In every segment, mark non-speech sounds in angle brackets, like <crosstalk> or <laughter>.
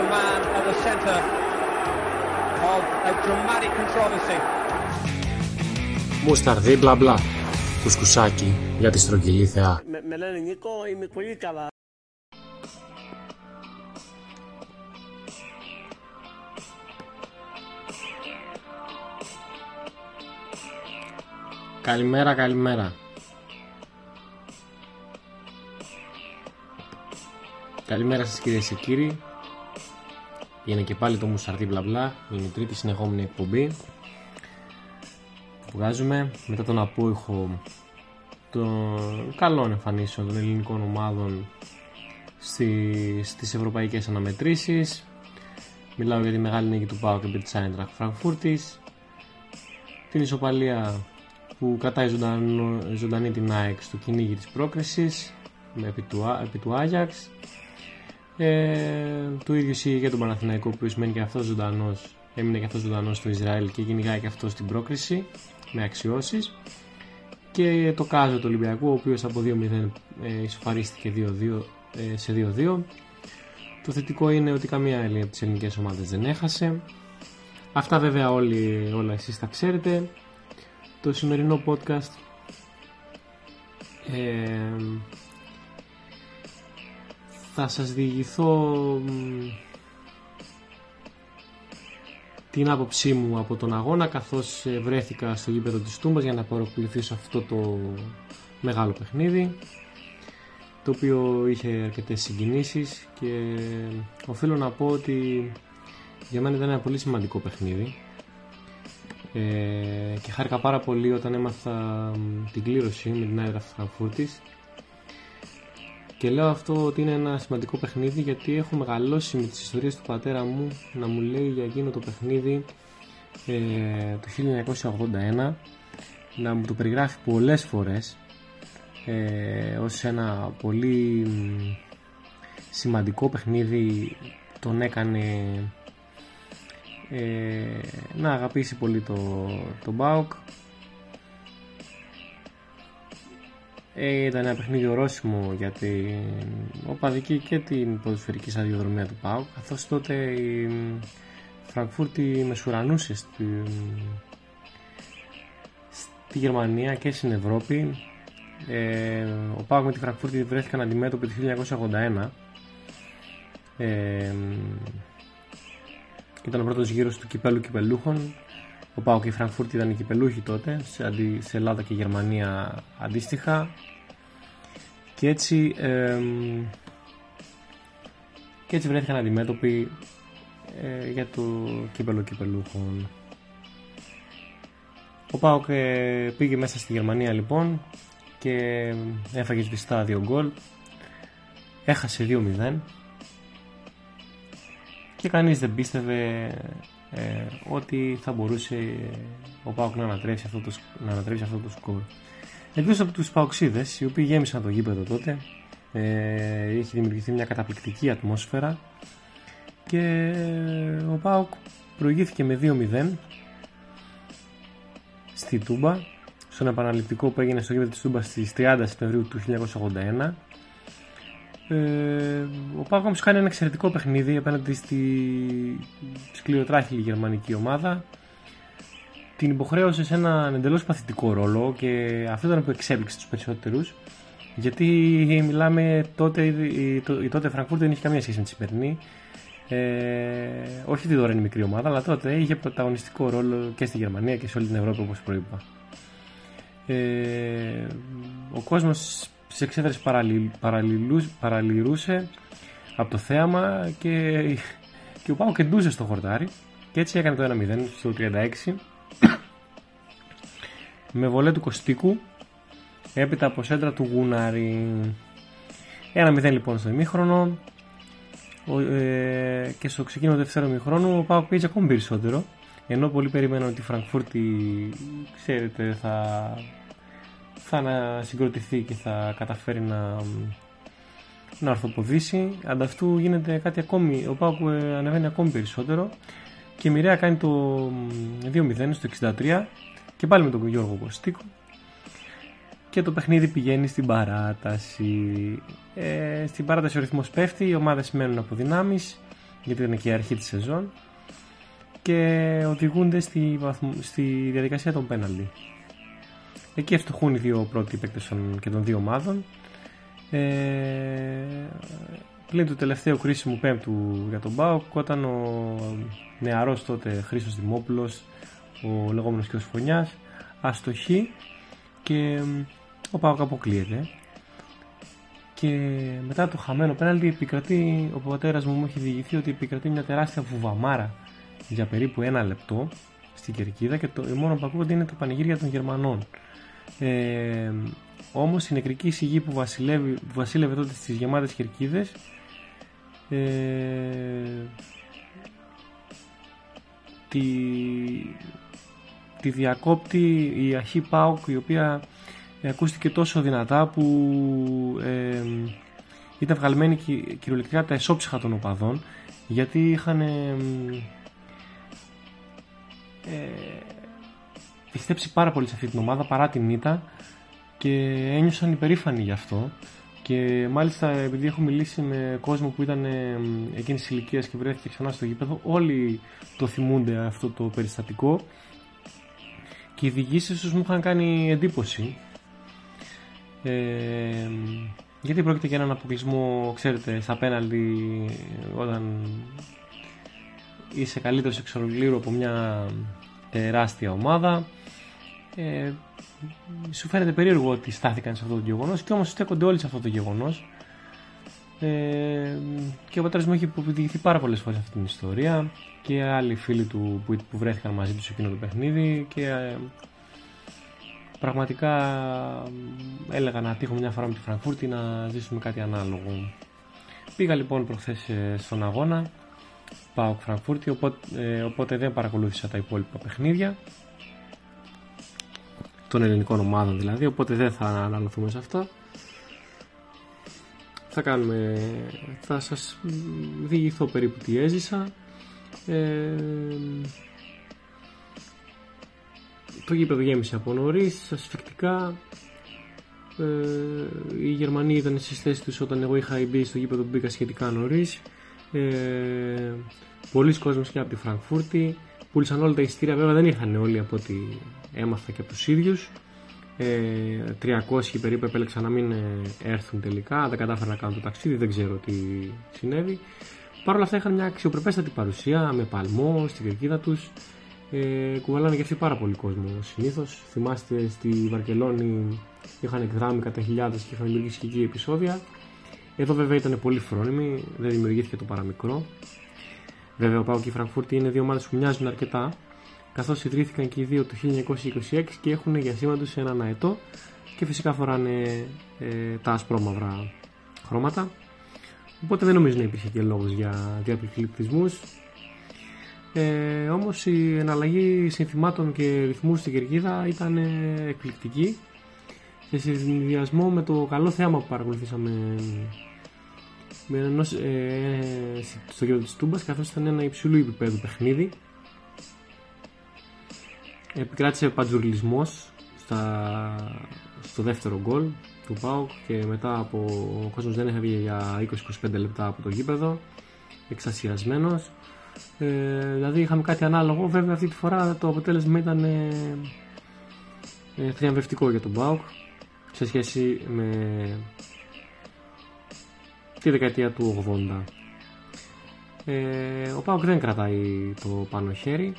the man at the centre of a dramatic controversy. Μουσταρδί μπλα μπλα. Κουσκουσάκι για τη στρογγυλή θεά. Με, με λένε Νίκο, είμαι πολύ καλά. Καλημέρα, καλημέρα. Καλημέρα σας κυρίες και κύριοι. Είναι και πάλι το Μουσαρτί μπλα μπλα. Είναι η τρίτη συνεχόμενη εκπομπή που βγάζουμε μετά τον απόϊχο των καλών εμφανίσεων των ελληνικών ομάδων στις, στις ευρωπαϊκές αναμετρήσεις. Μιλάω για τη μεγάλη νίκη του ΠΑΟΚ επί της Άιντραχ Φραγκφούρτης, την ισοπαλία που κρατάει ζωντανή την ΑΕΚ στο κυνήγι της πρόκρισης επί του, επί του Άγιαξ ε, το ίδιο ισχύει για τον Παναθηναϊκό που μένει και αυτός ζωντανός έμεινε και αυτός ζωντανός στο Ισραήλ και κυνηγάει και αυτός στην πρόκριση με αξιώσεις. Και το Κάζο του Ολυμπιακού ο οποίος από 2-0 ε, ισοφαρίστηκε 2-2, ε, σε 2-2 το θετικό είναι ότι καμία από τις ελληνικές ομάδες δεν έχασε. Αυτά βέβαια όλοι, όλα εσείς τα ξέρετε. Το σημερινό podcast ε, θα σας διηγηθώ την άποψή μου από τον αγώνα καθώς ε, βρέθηκα στο γήπεδο της Τούμπας για να παρακολουθήσω αυτό το μεγάλο παιχνίδι το οποίο είχε αρκετές συγκινήσεις και οφείλω να πω ότι για μένα ήταν ένα πολύ σημαντικό παιχνίδι. Ε, και χάρηκα πάρα πολύ όταν έμαθα την κλήρωση με την Άιρα Φραγκφούρτης και λέω αυτό ότι είναι ένα σημαντικό παιχνίδι γιατί έχω μεγαλώσει με τις ιστορίες του πατέρα μου να μου λέει για εκείνο το παιχνίδι ε, το 1981 να μου το περιγράφει πολλές φορές ε, ως ένα πολύ σημαντικό παιχνίδι. Τον έκανε ε, να αγαπήσει πολύ το, το Μπάουκ ήταν ένα παιχνίδι ορόσημο για την οπαδική και την ποδοσφαιρική σταδιοδρομία του ΠΑΟΚ καθώς τότε η Φραγκφούρτη μεσουρανούσε στη, στη Γερμανία και στην Ευρώπη. Ε, ο ΠΑΟΚ με τη Φραγκφούρτη βρέθηκαν αντιμέτωποι το 1981 ε, ήταν ο πρώτος γύρος του κυπέλου κυπελούχων ο Πάο και η Φραγκφούρτη ήταν οι κυπελούχοι τότε σε, αντί, σε Ελλάδα και Γερμανία αντίστοιχα. Και έτσι και έτσι βρέθηκαν αντιμέτωποι ε, για το κύπελο κυπελούχων. Ο Πάοκ ε, πήγε μέσα στη Γερμανία λοιπόν και έφαγε σβηστά δύο γκολ. Έχασε 2-0 και κανείς δεν πίστευε ε, ότι θα μπορούσε ο Πάοκ να ανατρέψει αυτό το, να ανατρέψει αυτό το σκορ. Εκτός από τους Παοξίδες, οι οποίοι γέμισαν το γήπεδο τότε, ε, είχε δημιουργηθεί μια καταπληκτική ατμόσφαιρα και ο Πάοκ προηγήθηκε με 2-0 στη Τούμπα, στον επαναληπτικό που έγινε στο γήπεδο της Τούμπας στις 30 Σεπτεμβρίου του 1981 ε, ο Πάκο όμως κάνει ένα εξαιρετικό παιχνίδι απέναντι στη σκληροτράχηλη γερμανική ομάδα. Την υποχρέωσε σε έναν εντελώς παθητικό ρόλο και αυτό ήταν που εξέπληξε τους περισσότερους. Γιατί μιλάμε τότε, η, η τότε Φραγκφούρτη δεν είχε καμία σχέση με τη σημερινή. Ε, όχι ότι τώρα είναι μικρή ομάδα, αλλά τότε είχε πρωταγωνιστικό ρόλο και στη Γερμανία και σε όλη την Ευρώπη όπως προείπα. Ε, ο κόσμος τις εξέδρες παραλυρούσε από το θέαμα και, και ο Πάο κεντούσε στο χορτάρι και έτσι έκανε το 1-0 στο 36 με βολέ του Κωστίκου έπειτα από σέντρα του Γούναρη. 1-0 λοιπόν στο ημίχρονο. Ε, και στο ξεκίνημα του δεύτερου ημίχρονου ο Πάο πήγε ακόμη περισσότερο ενώ πολλοί περιμένουν ότι η Φραγκφούρτη ξέρετε θα θα συγκροτηθεί και θα καταφέρει να, να ορθοποδήσει. Ανταυτού γίνεται κάτι ακόμη, ο Πάκου ε, ανεβαίνει ακόμη περισσότερο και μοιραία κάνει το 2-0 στο 63 και πάλι με τον Γιώργο Κωστίκο και το παιχνίδι πηγαίνει στην παράταση. Ε, στην παράταση ο ρυθμός πέφτει, οι ομάδες μένουν από δυνάμεις γιατί ήταν και η αρχή της σεζόν και οδηγούνται στη, στη διαδικασία των πέναλτι. Εκεί ευτυχούν οι δύο πρώτοι παίκτες και των δύο ομάδων. Ε, πλην του τελευταίου κρίσιμου πέμπτου για τον Μπάουκ όταν ο νεαρός τότε Χρήστος Δημόπουλος ο λεγόμενος κ. Φωνιάς αστοχεί και ο Πάοκ αποκλείεται και μετά το χαμένο πέναλτι επικρατεί, ο πατέρας μου μου έχει διηγηθεί ότι επικρατεί μια τεράστια βουβαμάρα για περίπου ένα λεπτό στην κερκίδα και το μόνο που ακούγονται είναι το πανηγύρια των Γερμανών. Ε, όμως η νεκρική σιγή που, βασιλεύει, που βασίλευε τότε στις γεμάτες κερκίδες ε, τη, τη διακόπτει η αρχή ΠΑΟΚ η οποία ακούστηκε τόσο δυνατά που ε, ήταν βγαλμένη κυριολεκτικά τα εσόψυχα των οπαδών γιατί είχαν ε, πιστέψει πάρα πολύ σε αυτή την ομάδα παρά την ήττα και ένιωσαν υπερήφανοι γι' αυτό. Και μάλιστα επειδή έχω μιλήσει με κόσμο που ήταν εκείνης ηλικίας και βρέθηκε ξανά στο γήπεδο όλοι το θυμούνται αυτό το περιστατικό. Και οι διηγήσεις τους μου είχαν κάνει εντύπωση. Ε, γιατί πρόκειται για έναν αποκλεισμό, ξέρετε, στα πέναλτι όταν είσαι καλύτερος εξ από μια τεράστια ομάδα. Ε, σου φαίνεται περίεργο ότι στάθηκαν σε αυτό το γεγονός και όμως στέκονται όλοι σε αυτό το γεγονός. Ε, και ο πατέρας μου έχει υποδειχθεί πάρα πολλές φορές αυτή την ιστορία και άλλοι φίλοι του που, που βρέθηκαν μαζί του σε εκείνο το παιχνίδι και ε, πραγματικά έλεγα να τύχω μια φορά με τη Φραγκφούρτη να ζήσουμε κάτι ανάλογο. Πήγα λοιπόν προχθές ε, στον αγώνα πάω Φραγκφούρτη οπότε, ε, οπότε δεν παρακολούθησα τα υπόλοιπα παιχνίδια των ελληνικών ομάδων δηλαδή οπότε δεν θα αναλωθούμε σε αυτά θα κάνουμε θα σας διηγηθώ περίπου τι έζησα ε, το γήπεδο γέμισε από νωρίς, ασφικτικά. Ε, οι Γερμανοί ήταν στις θέσεις τους όταν εγώ είχα μπει στο γήπεδο που μπήκα σχετικά νωρίς. Ε, Πολλοί κόσμοι και από τη Φραγκφούρτη. Πούλησαν όλα τα ειστήρια, βέβαια δεν ήρθαν όλοι από ό,τι έμαθα και από τους ίδιους. Ε, 300 περίπου επέλεξαν να μην ε, έρθουν τελικά, δεν κατάφεραν να κάνουν το ταξίδι, δεν ξέρω τι συνέβη. Παρ' όλα αυτά είχαν μια αξιοπρεπέστατη παρουσία με παλμό στην κερκίδα τους ε, κουβαλάνε και αυτοί πάρα πολύ κόσμο συνήθως. Θυμάστε στη Βαρκελόνη είχαν εκδράμει κατά χιλιάδες και είχαν δημιουργήσει και εκεί επεισόδια. Εδώ βέβαια ήταν πολύ φρόνιμοι, δεν δημιουργήθηκε το παραμικρό. Βέβαια ο Πάο και η Φραγκφούρτη είναι δύο ομάδες που μοιάζουν αρκετά, καθώς ιδρύθηκαν και οι δύο το 1926 και έχουν για σήμα τους έναν αετό και φυσικά φοράνε ε, τα ασπρόμαυρα χρώματα. Οπότε δεν νομίζω να υπήρχε και λόγος για διαπληκτισμούς. Ε, όμως η εναλλαγή συνθημάτων και ρυθμού στην Κερκίδα ήταν ε, εκπληκτική σε συνδυασμό με το καλό θέαμα που παρακολουθήσαμε με ενός, ε, στο γύρο της Τούμπας καθώς ήταν ένα υψηλού επίπεδου παιχνίδι επικράτησε παντζουρλισμός στα, στο δεύτερο γκολ του ΠΑΟΚ και μετά από ο κόσμος δεν έφευγε για 20-25 λεπτά από το γήπεδο εξασιασμένος ε, δηλαδή είχαμε κάτι ανάλογο. Βέβαια αυτή τη φορά το αποτέλεσμα ήταν ε, ε, θριαμβευτικό για τον Μπάουκ σε σχέση με τη δεκαετία του 80. Ε, ο Πάουκ δεν κρατάει το πάνω χέρι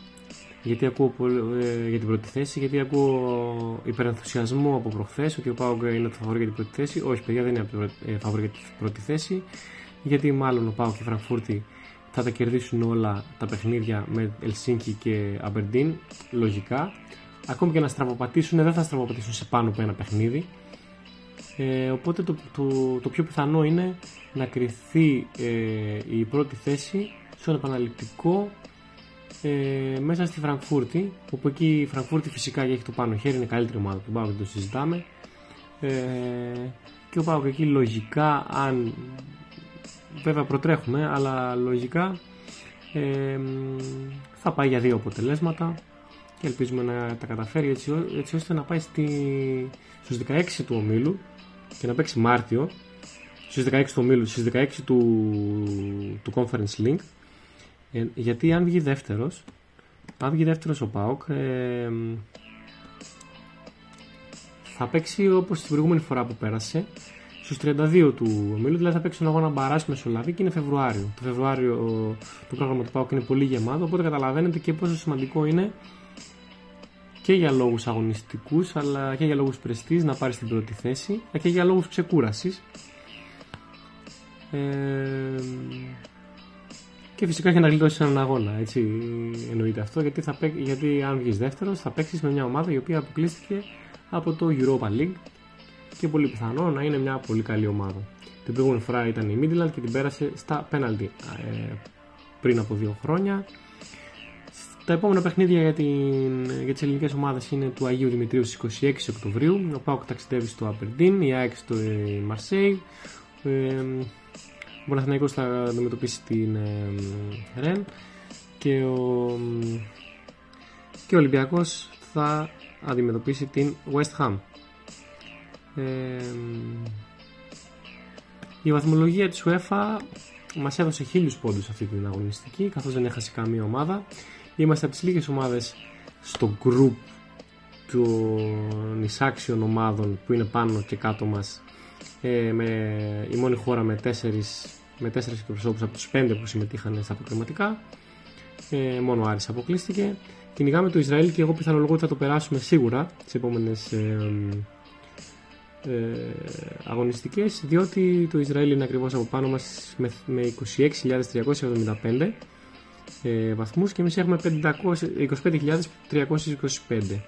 γιατί ακούω ε, για την πρώτη θέση, γιατί ακούω υπερενθουσιασμό από προχθές ότι ο Πάουκ είναι το φαβορή για την πρώτη θέση. Όχι, παιδιά, δεν είναι φαβορή για την πρώτη θέση, γιατί μάλλον ο Πάουκ και η Φραγκφούρτη θα τα κερδίσουν όλα τα παιχνίδια με Ελσίνκι και Αμπερντίν, λογικά. Ακόμη και να στραβοπατήσουν, δεν θα στραβοπατήσουν σε πάνω από ένα παιχνίδι. Ε, οπότε το, το, το, πιο πιθανό είναι να κρυθεί ε, η πρώτη θέση στον επαναληπτικό ε, μέσα στη Φραγκφούρτη όπου εκεί η Φραγκφούρτη φυσικά έχει το πάνω χέρι είναι η καλύτερη ομάδα του Πάου και το συζητάμε. Ε, και ο Πάου εκεί λογικά αν βέβαια προτρέχουμε αλλά λογικά ε, θα πάει για δύο αποτελέσματα και ελπίζουμε να τα καταφέρει έτσι, έτσι ώστε να πάει στη, στους 16 του ομίλου και να παίξει Μάρτιο στους 16 του ομίλου, στις 16 του, του Conference Link Ε, γιατί αν βγει δεύτερος, αν βγει δεύτερος ο ΠΑΟΚ, ε, θα παίξει όπως την προηγούμενη φορά που πέρασε, στους 32 του ομίλου, δηλαδή θα παίξει τον αγώνα μπαράς Μεσολαβή και είναι Φεβρουάριο. Το Φεβρουάριο το πρόγραμμα του ΠΑΟΚ είναι πολύ γεμάτο, οπότε καταλαβαίνετε και πόσο σημαντικό είναι και για λόγους αγωνιστικούς αλλά και για λόγους πρεστής να πάρεις την πρώτη θέση και για λόγους ξεκούρασης. Ε, και φυσικά για να γλιτώσεις έναν αγώνα έτσι εννοείται αυτό γιατί, θα, γιατί αν βγεις δεύτερος θα παίξεις με μια ομάδα η οποία αποκλείστηκε από το Europa League και πολύ πιθανό να είναι μια πολύ καλή ομάδα. Την προηγούμενη φορά ήταν η Midland και την πέρασε στα penalty ε, πριν από δύο χρόνια τα επόμενα παιχνίδια για, την, για τις ελληνικές ομάδες είναι του Αγίου Δημητρίου στις 26 Οκτωβρίου. Ο Πάοκ ταξιδεύει στο Aberdeen, η ΑΕΚ στο Μαρσέη. Ε, ο Παναθηναϊκός θα αντιμετωπίσει την ε, Ρεν και ο, και ο Ολυμπιακός θα αντιμετωπίσει την West Ham. Ε, η βαθμολογία της UEFA μας έδωσε χίλιους πόντους αυτή την αγωνιστική καθώς δεν έχασε καμία ομάδα Είμαστε από τις λίγες ομάδες στο group των εισάξιων ομάδων που είναι πάνω και κάτω μας. Ε, με η μόνη χώρα με τέσσερις, με τέσσερις εκπροσώπους από τους πέντε που συμμετείχαν στα αποκριματικά ε, μόνο ο Άρης αποκλείστηκε. Κυνηγάμε το Ισραήλ και εγώ πιθανολογώ ότι θα το περάσουμε σίγουρα τις επόμενες ε, ε, αγωνιστικές διότι το Ισραήλ είναι ακριβώς από πάνω μας με, με 26.375 ε, βαθμούς και εμείς έχουμε 25.325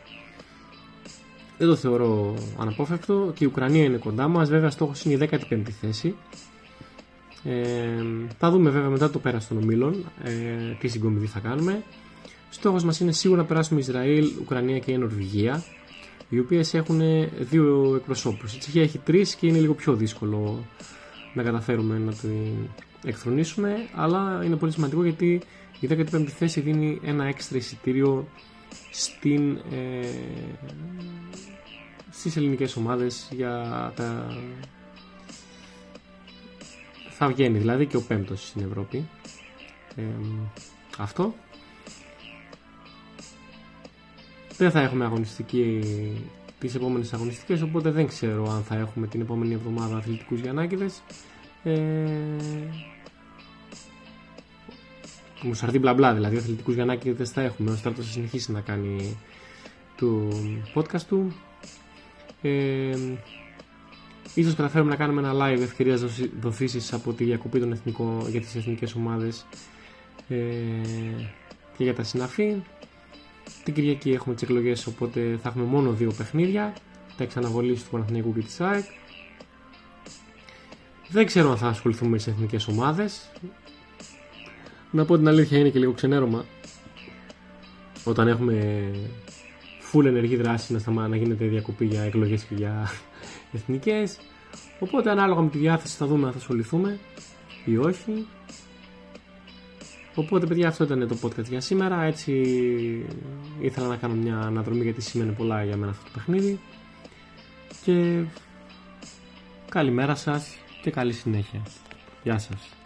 δεν το θεωρώ αναπόφευκτο και η Ουκρανία είναι κοντά μας. Βέβαια στόχος είναι η 15η θέση. Ε, θα δούμε βέβαια μετά το πέρας των ομίλων ε, τι συγκομιδή θα κάνουμε. Στόχος μας είναι σίγουρα να περάσουμε Ισραήλ, Ουκρανία και η Νορβηγία οι οποίες έχουν δύο εκπροσώπους. Η Τσεχία έχει τρεις και είναι λίγο πιο δύσκολο να καταφέρουμε να την εκθρονήσουμε αλλά είναι πολύ σημαντικό γιατί η 15η θέση δίνει ένα έξτρα εισιτήριο στην, ε, στις ελληνικές ομάδες για τα... Θα βγαίνει δηλαδή και ο πέμπτος στην Ευρώπη. Ε, αυτό. Δεν θα έχουμε αγωνιστική τις επόμενες αγωνιστικές οπότε δεν ξέρω αν θα έχουμε την επόμενη εβδομάδα αθλητικούς Γιαννάκηδες. Ε, μουσαρδί μπλα μπλα, δηλαδή αθλητικού δεν θα έχουμε. Ο Στράτο θα συνεχίσει να κάνει το podcast του. Ε, ίσως καταφέρουμε να κάνουμε ένα live ευκαιρίας δοθήσεις από τη διακοπή των εθνικών, για τις εθνικές ομάδες ε, και για τα συναφή. Την Κυριακή έχουμε τις εκλογές οπότε θα έχουμε μόνο δύο παιχνίδια. Τα εξαναβολής του Παναθηναϊκού και της ΑΕΚ. Δεν ξέρω αν θα ασχοληθούμε με τις εθνικές ομάδες. Να πω την αλήθεια είναι και λίγο ξενέρωμα όταν έχουμε full ενεργή δράση να, σταμα... να γίνεται διακοπή για εκλογές και για <laughs> εθνικές. Οπότε ανάλογα με τη διάθεση θα δούμε αν θα ασχοληθούμε ή όχι. Οπότε παιδιά αυτό ήταν το podcast για σήμερα. Έτσι ήθελα να κάνω μια αναδρομή γιατί σημαίνει πολλά για μένα αυτό το παιχνίδι. Και καλημέρα σας και καλή συνέχεια. Γεια σας